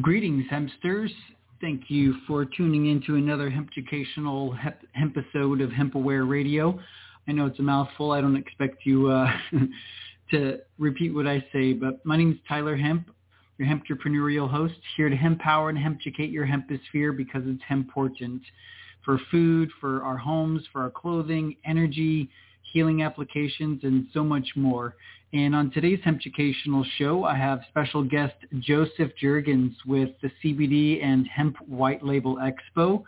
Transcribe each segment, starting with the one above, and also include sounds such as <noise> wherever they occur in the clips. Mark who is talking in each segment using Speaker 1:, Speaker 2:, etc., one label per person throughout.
Speaker 1: Greetings, hempsters. Thank you for tuning in to another hemp educational hemp episode of HempAware Radio. I know it's a mouthful. I don't expect you uh, <laughs> to repeat what I say, but my name is Tyler Hemp, your hemp entrepreneurial host, here to hemp power and hemp educate your hemposphere because it's important for food, for our homes, for our clothing, energy, healing applications, and so much more. And on today's Hemp Educational Show, I have special guest Joseph Jurgens with the CBD and Hemp White Label Expo.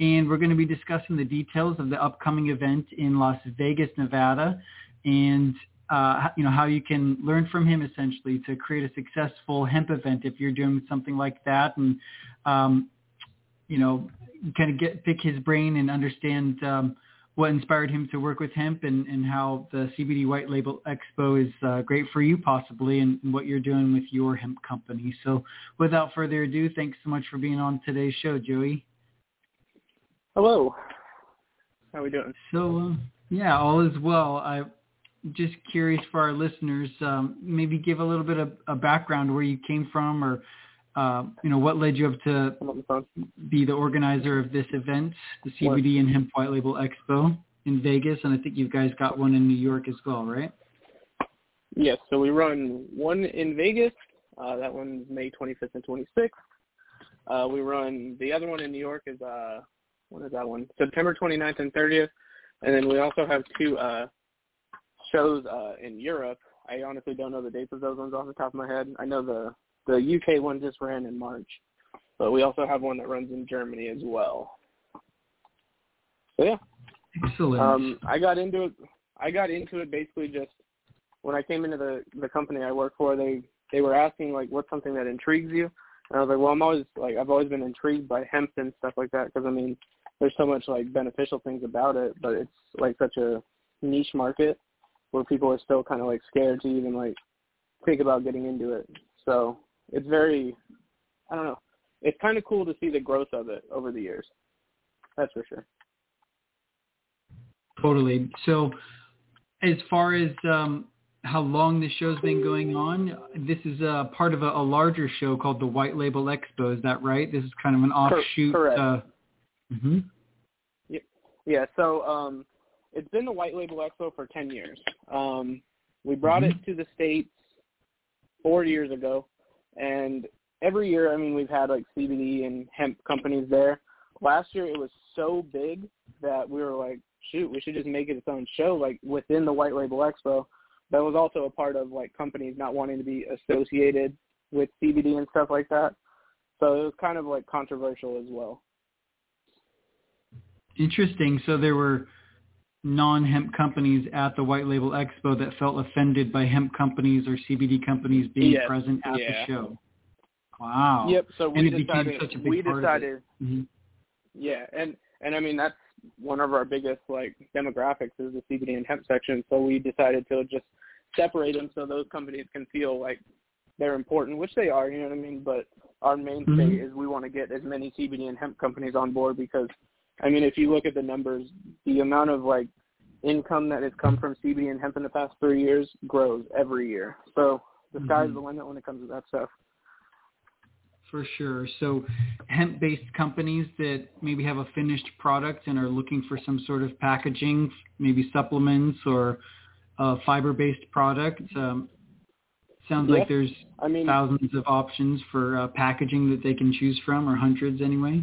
Speaker 1: And we're going to be discussing the details of the upcoming event in Las Vegas, Nevada, and uh, you know how you can learn from him essentially to create a successful hemp event if you're doing something like that, and um, you know kind of get pick his brain and understand um, what inspired him to work with hemp and, and how the CBD White Label Expo is uh, great for you possibly and, and what you're doing with your hemp company. So without further ado, thanks so much for being on today's show, Joey.
Speaker 2: Hello. How are we doing?
Speaker 1: So uh, yeah, all is well. I'm just curious for our listeners, um, maybe give a little bit of a background where you came from or uh, you know, what led you up to be the organizer of this event, the CBD and Hemp White Label Expo in Vegas, and I think you guys got one in New York as well, right?
Speaker 2: Yes, so we run one in Vegas. Uh, that one's May 25th and 26th. Uh, we run the other one in New York is uh, what is that one? September 29th and 30th, and then we also have two uh, shows uh, in Europe. I honestly don't know the dates of those ones off the top of my head. I know the the UK one just ran in March, but we also have one that runs in Germany as well. So yeah.
Speaker 1: Excellent.
Speaker 2: Um, I got into it. I got into it basically just when I came into the the company I work for. They they were asking like, what's something that intrigues you? And I was like, well, I'm always like, I've always been intrigued by hemp and stuff like that because I mean, there's so much like beneficial things about it, but it's like such a niche market where people are still kind of like scared to even like think about getting into it. So it's very, I don't know, it's kind of cool to see the growth of it over the years. That's for sure.
Speaker 1: Totally. So, as far as um, how long the show's been going on, this is a part of a, a, larger show called the White Label Expo. Is that right? This is kind of an offshoot.
Speaker 2: Correct.
Speaker 1: Uh, mm-hmm.
Speaker 2: yeah, yeah. So um, it's been the White Label Expo for 10 years. Um, we brought mm-hmm. it to the States four years ago. And every year, I mean, we've had like CBD and hemp companies there. Last year, it was so big that we were like, shoot, we should just make it its own show, like within the White Label Expo. That was also a part of like companies not wanting to be associated with CBD and stuff like that. So it was kind of like controversial as well.
Speaker 1: Interesting. So there were non-hemp companies at the White Label Expo that felt offended by hemp companies or CBD companies being
Speaker 2: yes.
Speaker 1: present at
Speaker 2: yeah.
Speaker 1: the show. Wow.
Speaker 2: Yep. So we
Speaker 1: and
Speaker 2: decided. we decided.
Speaker 1: Mm-hmm.
Speaker 2: Yeah, and and I mean that's one of our biggest like demographics is the CBD and hemp section. So we decided to just separate them so those companies can feel like they're important, which they are. You know what I mean? But our mainstay
Speaker 1: mm-hmm.
Speaker 2: is we want to get as many CBD and hemp companies on board because I mean, if you look at the numbers, the amount of like income that has come from CBD and hemp in the past three years grows every year. So the sky's mm-hmm. the limit when it comes to that stuff.
Speaker 1: For sure. So hemp-based companies that maybe have a finished product and are looking for some sort of packaging, maybe supplements or a fiber-based product. Um, sounds like there's
Speaker 2: I mean,
Speaker 1: thousands of options for uh, packaging that they can choose from, or hundreds anyway.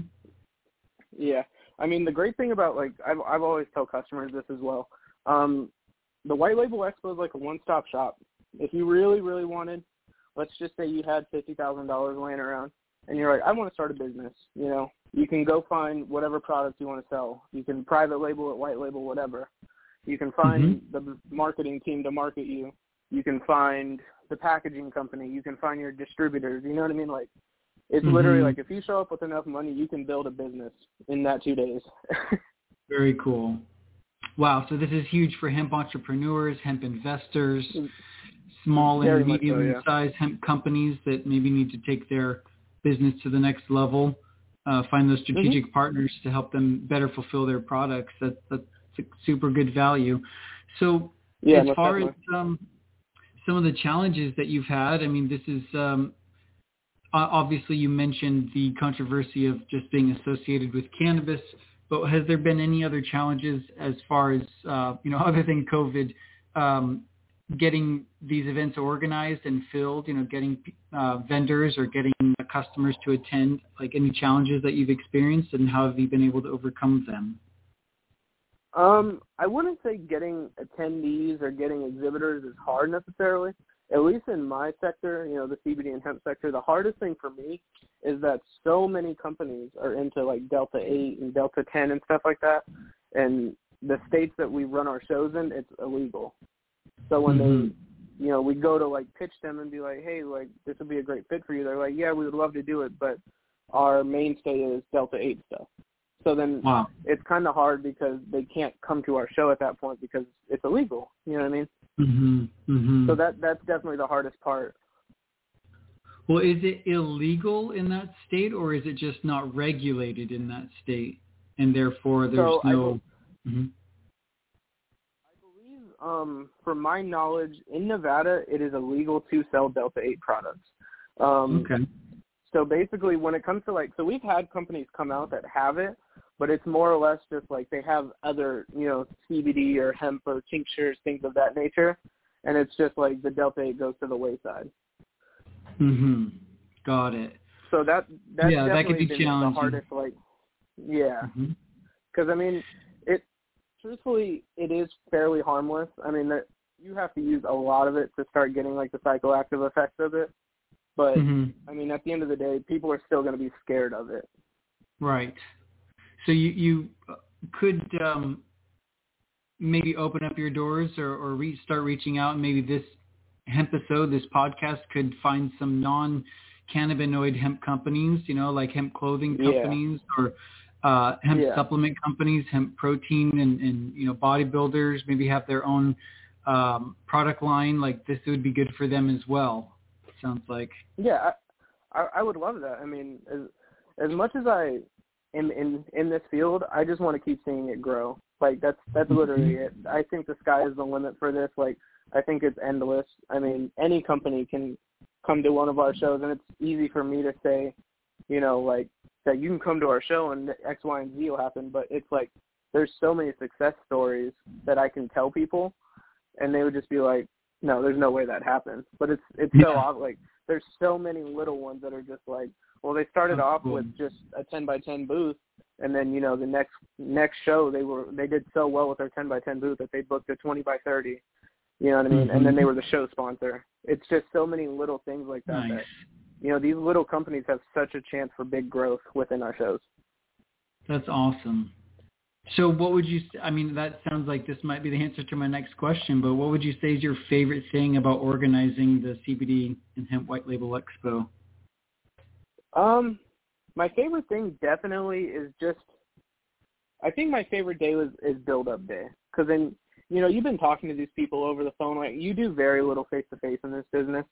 Speaker 2: Yeah. I mean, the great thing about like I've I've always tell customers this as well. Um, the White Label Expo is like a one-stop shop. If you really, really wanted, let's just say you had fifty thousand dollars laying around, and you're like, I want to start a business. You know, you can go find whatever product you want to sell. You can private label it, white label, whatever. You can find
Speaker 1: mm-hmm.
Speaker 2: the marketing team to market you. You can find the packaging company. You can find your distributors. You know what I mean? Like it's
Speaker 1: mm-hmm.
Speaker 2: literally like if you show up with enough money, you can build a business in that two days. <laughs>
Speaker 1: Very cool. Wow. So this is huge for hemp entrepreneurs, hemp investors, small
Speaker 2: Very
Speaker 1: and medium-sized
Speaker 2: so, yeah.
Speaker 1: hemp companies that maybe need to take their business to the next level. Uh, find those strategic
Speaker 2: mm-hmm.
Speaker 1: partners to help them better fulfill their products. That, that's super good value. So
Speaker 2: yeah,
Speaker 1: as far as um, some of the challenges that you've had, I mean, this is um, obviously you mentioned the controversy of just being associated with cannabis, but has there been any other challenges as far as, uh, you know, <laughs> other than COVID, um, getting these events organized and filled, you know, getting uh, vendors or getting customers to attend, like any challenges that you've experienced and how have you been able to overcome them?
Speaker 2: Um, I wouldn't say getting attendees or getting exhibitors is hard necessarily. At least in my sector, you know, the CBD and hemp sector, the hardest thing for me is that so many companies are into like Delta 8 and Delta 10 and stuff like that. And the states that we run our shows in, it's illegal. So when mm-hmm. they, you know, we go to like pitch them and be like, hey, like this would be a great fit for you. They're like, yeah, we would love to do it, but our mainstay is Delta 8 stuff. So then
Speaker 1: wow.
Speaker 2: it's kind of hard because they can't come to our show at that point because it's illegal. You know what I mean?
Speaker 1: Mhm. Mhm.
Speaker 2: So that that's definitely the hardest part.
Speaker 1: Well, is it illegal in that state, or is it just not regulated in that state, and therefore there's
Speaker 2: so
Speaker 1: no?
Speaker 2: I, mm-hmm. I believe, um, from my knowledge, in Nevada, it is illegal to sell Delta Eight products. Um,
Speaker 1: okay.
Speaker 2: So basically, when it comes to like, so we've had companies come out that have it, but it's more or less just like they have other, you know, CBD or hemp or tinctures, things of that nature, and it's just like the Delta 8 goes to the wayside.
Speaker 1: Mhm. Got it.
Speaker 2: So that that's
Speaker 1: yeah,
Speaker 2: definitely
Speaker 1: that could be challenging.
Speaker 2: the hardest. Like, yeah,
Speaker 1: because
Speaker 2: mm-hmm. I mean, it truthfully it is fairly harmless. I mean, that you have to use a lot of it to start getting like the psychoactive effects of it. But
Speaker 1: mm-hmm.
Speaker 2: I mean, at the end of the day, people are still going to be scared of it.
Speaker 1: Right. So you you could um, maybe open up your doors or, or re- start reaching out. And maybe this hemp episode, this podcast, could find some non cannabinoid hemp companies. You know, like hemp clothing companies
Speaker 2: yeah.
Speaker 1: or uh, hemp
Speaker 2: yeah.
Speaker 1: supplement companies, hemp protein, and, and you know bodybuilders maybe have their own um, product line. Like this would be good for them as well. Sounds like.
Speaker 2: Yeah, I, I, I would love that. I mean, as as much as I am in in this field, I just want to keep seeing it grow. Like that's that's
Speaker 1: Mm-hmm.
Speaker 2: literally it. I think the sky is the limit for this. Like I think it's endless. I mean, any company can come to one of our shows, and it's easy for me to say, you know, like that you can come to our show and X, Y, and Z will happen. But it's like there's so many success stories that I can tell people, and they would just be like, no, there's no way that happened. But it's it's so odd. Like there's so many little ones that are just like, well, they started off with just a 10 by 10 booth, and then you know the next next show they were they did so well with their 10 by 10 booth that they booked a 20 by 30. You know what I mean? And then they
Speaker 1: Mhm.
Speaker 2: were the show sponsor. It's just so many little things like that.
Speaker 1: Nice.
Speaker 2: that you know these little companies have such a chance for big growth within our shows.
Speaker 1: That's awesome. So what would you, I mean, that sounds like this might be the answer to my next question, but what would you say is your favorite thing about organizing the CBD and Hemp White Label Expo?
Speaker 2: Um, my favorite thing definitely is just. I think my favorite day was is build up day because then you know you've been talking to these people over the phone like you do very little face to face in this business.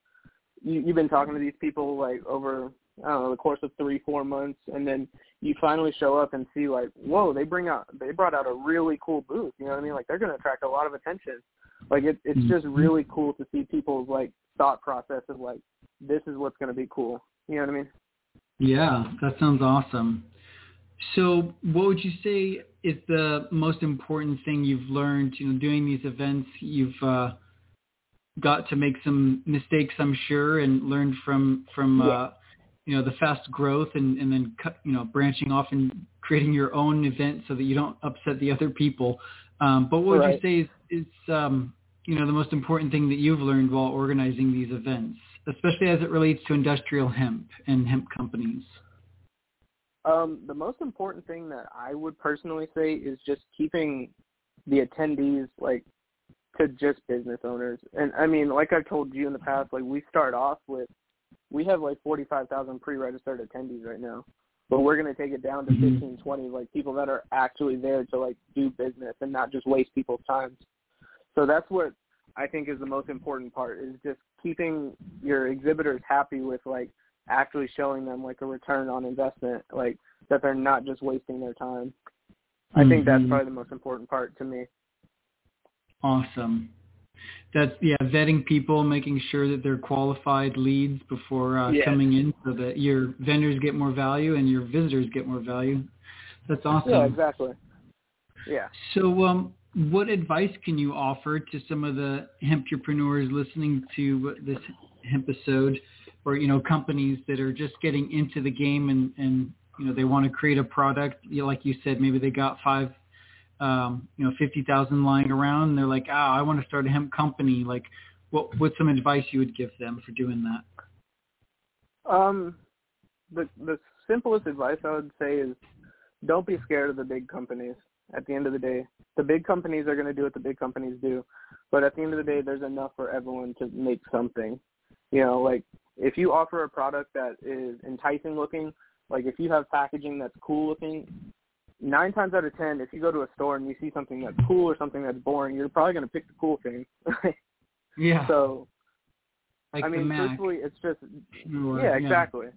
Speaker 2: You, you've been talking to these people like over I don't know the course of three four months, and then you finally show up and see like whoa they bring out they brought out a really cool booth. You know what I mean? Like they're going to attract a lot of attention. Like it, it's just
Speaker 1: Mhm.
Speaker 2: really cool to see people's like thought process of like this is what's going to be cool. You know what I mean?
Speaker 1: Yeah, that sounds awesome. So what would you say is the most important thing you've learned, you know, doing these events? You've uh, got to make some mistakes, I'm sure, and learned from, from
Speaker 2: Yeah.
Speaker 1: uh, you know, the fast growth and, and then, cut, you know, branching off and creating your own event so that you don't upset the other people. Um, but what would
Speaker 2: Right.
Speaker 1: you say is, is um, you know, the most important thing that you've learned while organizing these events, especially as it relates to industrial hemp and hemp companies?
Speaker 2: Um, the most important thing that I would personally say is just keeping the attendees like to just business owners. And I mean, like I've told you in the past, like we start off with we have like 45,000 pre-registered attendees right now. But we're going to take it down to
Speaker 1: Mhm.
Speaker 2: 15, 20, like people that are actually there to like do business and not just waste people's time. So that's what I think is the most important part is just keeping your exhibitors happy with like actually showing them like a return on investment, like that they're not just wasting their time. I think that's
Speaker 1: Mhm.
Speaker 2: probably the most important part to me.
Speaker 1: Awesome. That's yeah, vetting people, making sure that they're qualified leads before uh,
Speaker 2: Yes.
Speaker 1: coming in, so that your vendors get more value and your visitors get more value. That's awesome.
Speaker 2: Yeah, exactly. Yeah.
Speaker 1: So, um, what advice can you offer to some of the hempreneurs listening to this episode, or you know, companies that are just getting into the game and and you know they want to create a product? You know, like you said, maybe they got five, um, you know, fifty thousand lying around, and they're like, ah, I want to start a hemp company. Like, what what's some advice you would give them for doing that?
Speaker 2: Um, the the simplest advice I would say is don't be scared of the big companies. At the end of the day, the big companies are going to do what the big companies do, but at the end of the day, there's enough for everyone to make something. You know, like if you offer a product that is enticing looking, like if you have packaging that's cool looking, nine times out of ten, if you go to a store and you see something that's cool or something that's boring, you're probably going to pick the cool thing. <laughs>
Speaker 1: Yeah,
Speaker 2: so
Speaker 1: like
Speaker 2: I mean, truthfully, it's just
Speaker 1: or-
Speaker 2: yeah, exactly.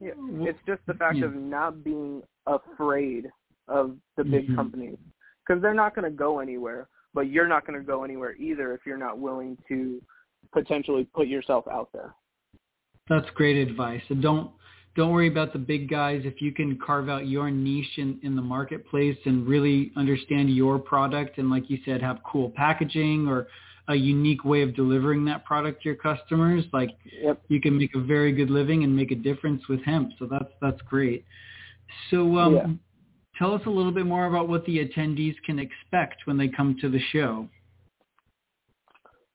Speaker 2: Yeah,
Speaker 1: W-
Speaker 2: it's just the fact
Speaker 1: yeah.
Speaker 2: of not being afraid of the big
Speaker 1: Mhm.
Speaker 2: companies because they're not going to go anywhere, but you're not going to go anywhere either if you're not willing to potentially put yourself out there.
Speaker 1: That's great advice. So don't don't worry about the big guys. If you can carve out your niche in, in the marketplace and really understand your product and like you said, have cool packaging or a unique way of delivering that product to your customers, like
Speaker 2: Yep.
Speaker 1: you can make a very good living and make a difference with hemp. So that's that's great. So um,
Speaker 2: Yeah.
Speaker 1: Tell us a little bit more about what the attendees can expect when they come to the show.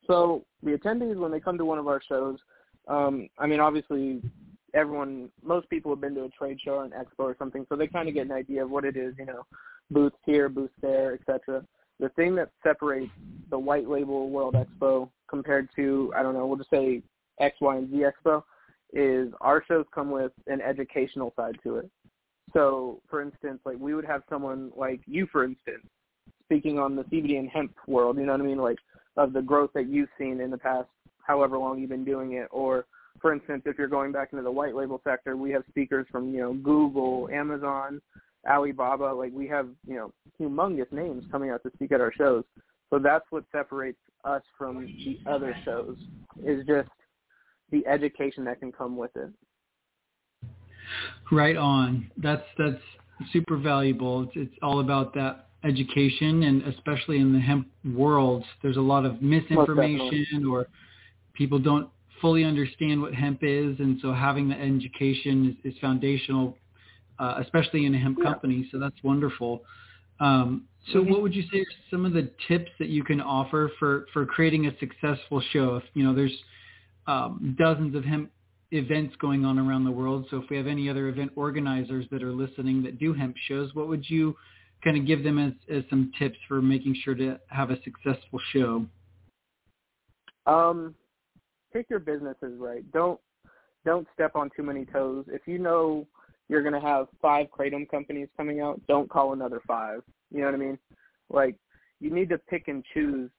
Speaker 2: So the attendees, when they come to one of our shows, um, I mean, obviously, everyone, most people have been to a trade show or an expo or something, so they kind of get an idea of what it is, you know, booths here, booths there, etc. The thing that separates the White Label World Expo compared to, I don't know, we'll just say X, Y, and Z Expo, is our shows come with an educational side to it. So, for instance, like we would have someone like you, for instance, speaking on the CBD and hemp world. You know what I mean? Like of the growth that you've seen in the past, however long you've been doing it. Or, for instance, if you're going back into the white label sector, we have speakers from you know Google, Amazon, Alibaba. Like we have you know humongous names coming out to speak at our shows. So that's what separates us from the other shows is just the education that can come with it.
Speaker 1: Right on. That's that's super valuable. It's, it's all about that education, and especially in the hemp world, there's a lot of misinformation, or people don't fully understand what hemp is, and so having the education is, is foundational, uh, especially in a hemp
Speaker 2: Yeah.
Speaker 1: company. So that's wonderful. Um, so,
Speaker 2: Mhm.
Speaker 1: what would you say are some of the tips that you can offer for for creating a successful show? If you know, there's um, dozens of hemp events going on around the world. So if we have any other event organizers that are listening that do hemp shows, what would you kind of give them as, as some tips for making sure to have a successful show?
Speaker 2: Um, pick your businesses right. Don't don't step on too many toes. If you know you're going to have five kratom companies coming out, don't call another five. You know what I mean? Like you need to pick and choose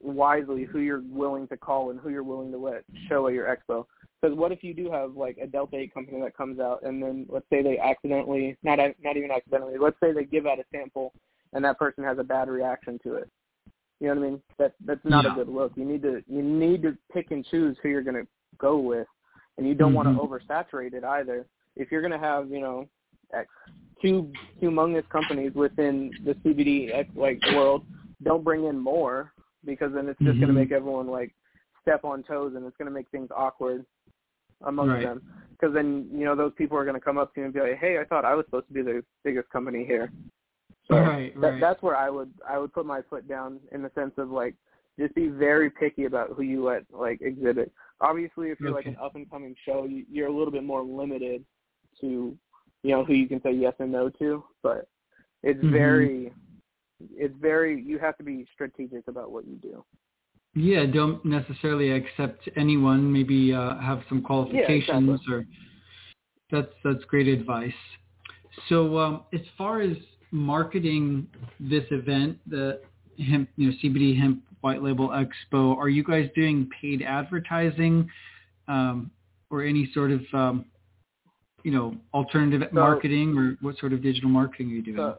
Speaker 2: wisely who you're willing to call and who you're willing to let show at your expo. Because what if you do have like a Delta 8 company that comes out and then let's say they accidentally, not not even accidentally, let's say they give out a sample and that person has a bad reaction to it. You know what I mean? That that's not
Speaker 1: Yeah.
Speaker 2: a good look. You need to you need to pick and choose who you're going to go with, and you don't want
Speaker 1: Mhm.
Speaker 2: to oversaturate it either. If you're going to have you know X, two humongous companies within the CBD X, like world, don't bring in more because then it's just going
Speaker 1: Mhm.
Speaker 2: to make everyone like step on toes and it's going to make things awkward amongst
Speaker 1: Right.
Speaker 2: them. Because then you know those people are going to come up to you and be like, "Hey, I thought I was supposed to be the biggest company here." So
Speaker 1: Right,
Speaker 2: that,
Speaker 1: right.
Speaker 2: that's where I would I would put my foot down in the sense of like just be very picky about who you let like exhibit. Obviously, if you're like an up and coming show, you, you're a little bit more limited to you know who you can say yes and no to. But it's
Speaker 1: Mhm.
Speaker 2: very it's very you have to be strategic about what you do.
Speaker 1: Yeah, don't necessarily accept anyone. Maybe uh, have some qualifications or that's that's great advice. So um, as far as marketing this event, the hemp, you know, CBD Hemp White Label Expo, are you guys doing paid advertising um, or any sort of um, you know alternative
Speaker 2: So-
Speaker 1: marketing or what sort of digital marketing are you doing?
Speaker 2: So,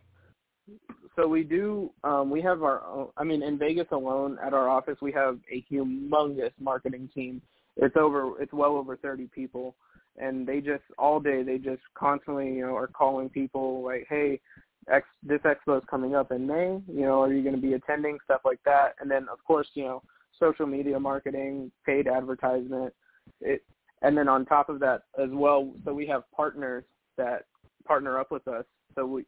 Speaker 2: so we do. Um, we have our. Own, I mean, in Vegas alone, at our office, we have a humongous marketing team. It's over. It's well over thirty people, and they just all day they just constantly, you know, are calling people like, hey, X, this expo is coming up in May. You know, are you going to be attending? Stuff like that. And then, of course, you know, social media marketing, paid advertisement. It, and then on top of that as well, so we have partners that partner up with us. So we,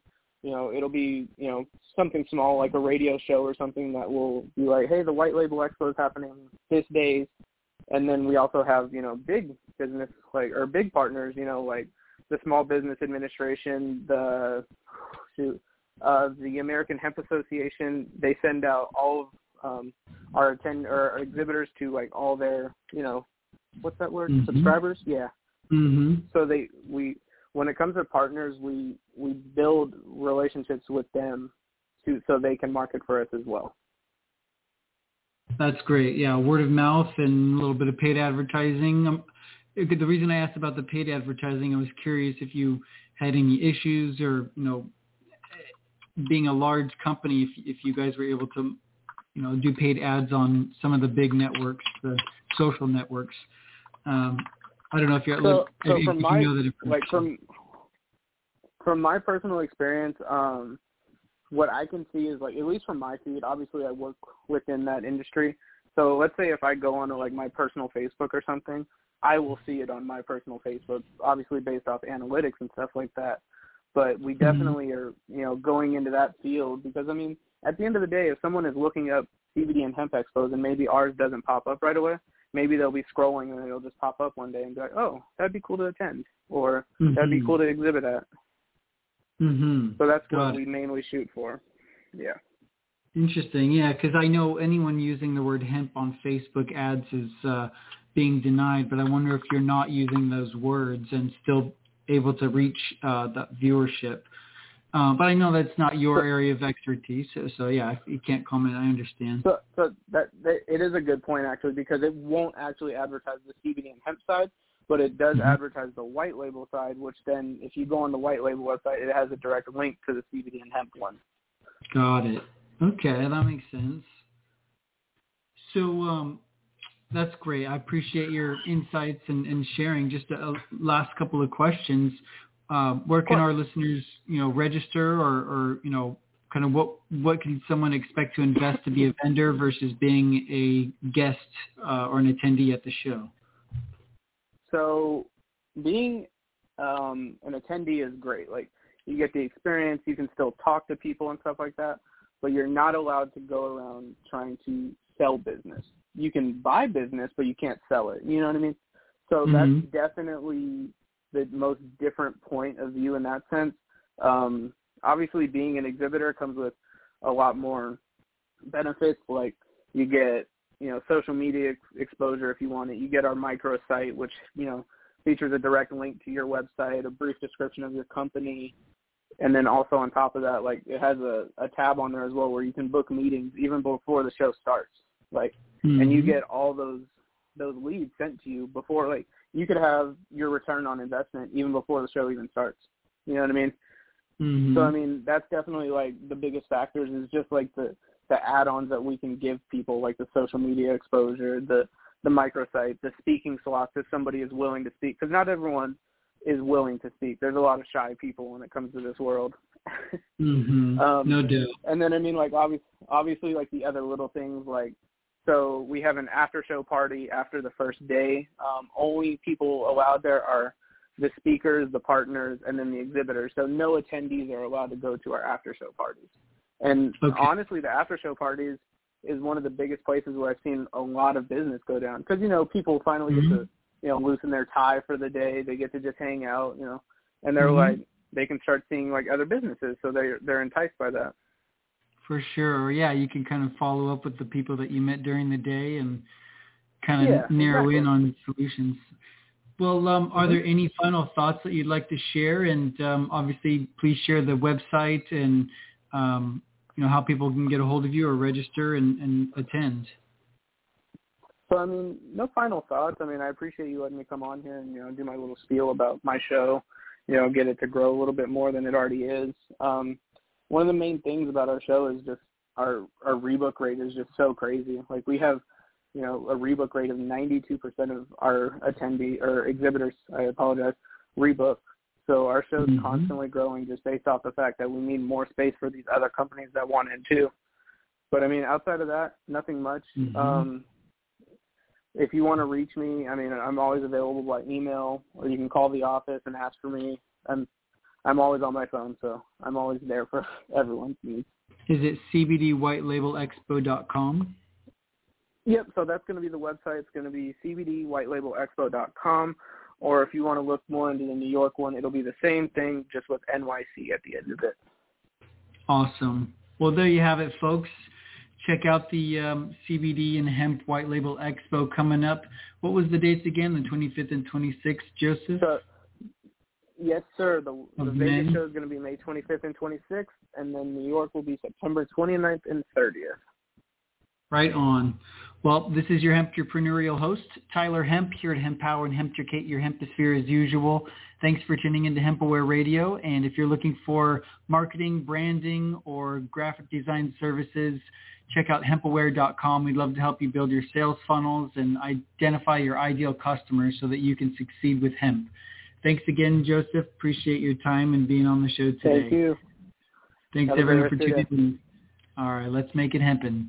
Speaker 2: you know, it'll be, you know, something small like a radio show or something that will be like, hey, the White Label Expo is happening this day. And then we also have, you know, big business like or big partners, you know, like the Small Business Administration, the shoot, uh, the American Hemp Association. They send out all of um, our attend or our exhibitors to like all their, you know, what's that word?
Speaker 1: Mhm.
Speaker 2: Subscribers? Yeah.
Speaker 1: Mhm.
Speaker 2: So they we when it comes to partners, we we build relationships with them to so they can market for us as well.
Speaker 1: That's great. Yeah, word of mouth and a little bit of paid advertising. Um, the reason I asked about the paid advertising, I was curious if you had any issues or, you know, being a large company, if if you guys were able to, you know, do paid ads on some of the big networks, the social networks. Um, I don't know if you're
Speaker 2: So,
Speaker 1: if,
Speaker 2: so
Speaker 1: if
Speaker 2: from
Speaker 1: you
Speaker 2: my
Speaker 1: know that
Speaker 2: like from from my personal experience, um, what I can see is like at least from my feed. Obviously, I work within that industry. So let's say if I go onto like my personal Facebook or something, I will see it on my personal Facebook. Obviously, based off analytics and stuff like that. But we
Speaker 1: Mhm.
Speaker 2: definitely are, you know, going into that field because I mean, at the end of the day, if someone is looking up CBD and hemp expos and maybe ours doesn't pop up right away, maybe they'll be scrolling and it'll just pop up one day and be like, oh, that'd be cool to attend, or that'd be
Speaker 1: Mhm.
Speaker 2: cool to exhibit at.
Speaker 1: Mhm.
Speaker 2: So that's
Speaker 1: Got
Speaker 2: what
Speaker 1: it.
Speaker 2: we mainly shoot for. Yeah.
Speaker 1: Interesting, yeah, because I know anyone using the word hemp on Facebook ads is uh, being denied, but I wonder if you're not using those words and still able to reach uh, that viewership. Uh, but I know that's not your area of expertise, so, so yeah, if you can't comment, I understand.
Speaker 2: So, so that, that it is a good point actually because it won't actually advertise the CBD and hemp side, but it does
Speaker 1: Mhm.
Speaker 2: advertise the white label side. Which then, if you go on the white label website, it has a direct link to the CBD and hemp one.
Speaker 1: Got it. Okay, that makes sense. So um, that's great. I appreciate your insights and, and sharing. Just a, a last couple of questions. Uh, where can our listeners, you know, register or, or, you know, kind of what what can someone expect to invest to be a vendor versus being a guest uh, or an attendee at the show?
Speaker 2: So, being um, an attendee is great. Like you get the experience, you can still talk to people and stuff like that, but you're not allowed to go around trying to sell business. You can buy business, but you can't sell it. You know what I mean? So
Speaker 1: Mhm.
Speaker 2: that's definitely the most different point of view in that sense. Um, obviously, being an exhibitor comes with a lot more benefits. Like you get, you know, social media ex- exposure if you want it. You get our microsite, which you know features a direct link to your website, a brief description of your company, and then also on top of that, like it has a, a tab on there as well where you can book meetings even before the show starts. Like and you
Speaker 1: Mhm.
Speaker 2: get all those those leads sent to you before like you could have your return on investment even before the show even starts. You know what I mean?
Speaker 1: Mhm.
Speaker 2: So I mean that's definitely like the biggest factors is just like the the add-ons that we can give people like the social media exposure, the the microsite, the speaking slots if somebody is willing to speak because not everyone is willing to speak. There's a lot of shy people when it comes to this world.
Speaker 1: Mhm. <laughs>
Speaker 2: Um,
Speaker 1: no doubt.
Speaker 2: and then I mean like obviously obviously like the other little things like so we have an after show party after the first day. Um, only people allowed there are the speakers, the partners, and then the exhibitors. So no attendees are allowed to go to our after show parties. And
Speaker 1: Okay.
Speaker 2: honestly, the after show parties is one of the biggest places where I've seen a lot of business go down because you know people finally
Speaker 1: Mhm.
Speaker 2: get to you know loosen their tie for the day. They get to just hang out, you know, and they're
Speaker 1: Mhm.
Speaker 2: like they can start seeing like other businesses, so they they're enticed by that.
Speaker 1: For sure. Yeah, you can kind of follow up with the people that you met during the day and kind of
Speaker 2: Yeah,
Speaker 1: narrow in on solutions. Well, um, are
Speaker 2: Mhm.
Speaker 1: there any final thoughts that you'd like to share? And um, obviously, please share the website and um, you know how people can get a hold of you or register and, and attend.
Speaker 2: So I mean, no final thoughts. I mean, I appreciate you letting me come on here and you know do my little spiel about my show. You know, get it to grow a little bit more than it already is. Um, one of the main things about our show is just our our rebook rate is just so crazy. Like we have, you know, a rebook rate of 92% of our attendee or exhibitors. I apologize, rebook. So our show's mm-hmm. constantly growing just based off the fact that we need more space for these other companies that want in too. But I mean, outside of that, nothing much. Mm-hmm. Um, if you want to reach me, I mean, I'm always available by email, or you can call the office and ask for me. I'm I'm always on my phone, so I'm always there for <laughs> everyone's needs.
Speaker 1: Is it cbdwhitelabelexpo.com?
Speaker 2: Yep, so that's going to be the website. It's going to be cbdwhitelabelexpo.com. Or if you want to look more into the New York one, it'll be the same thing, just with NYC at the end of it.
Speaker 1: Awesome. Well, there you have it, folks. Check out the um, CBD and Hemp White Label Expo coming up. What was the dates again? The 25th and 26th, Joseph?
Speaker 2: So, yes, sir. The, the mm-hmm. Vegas show is going to be May 25th and 26th, and then New York will be September 29th and 30th.
Speaker 1: Right on. Well, this is your hemp entrepreneurial host, Tyler Hemp, here at Hemp Power and Hemptricate your hemposphere as usual. Thanks for tuning into HempAware Radio. And if you're looking for marketing, branding, or graphic design services, check out hempaware.com. We'd love to help you build your sales funnels and identify your ideal customers so that you can succeed with hemp. Thanks again, Joseph. Appreciate your time and being on the show today.
Speaker 2: Thank you.
Speaker 1: Thanks, everyone, for tuning in. All right, let's make it hempin'.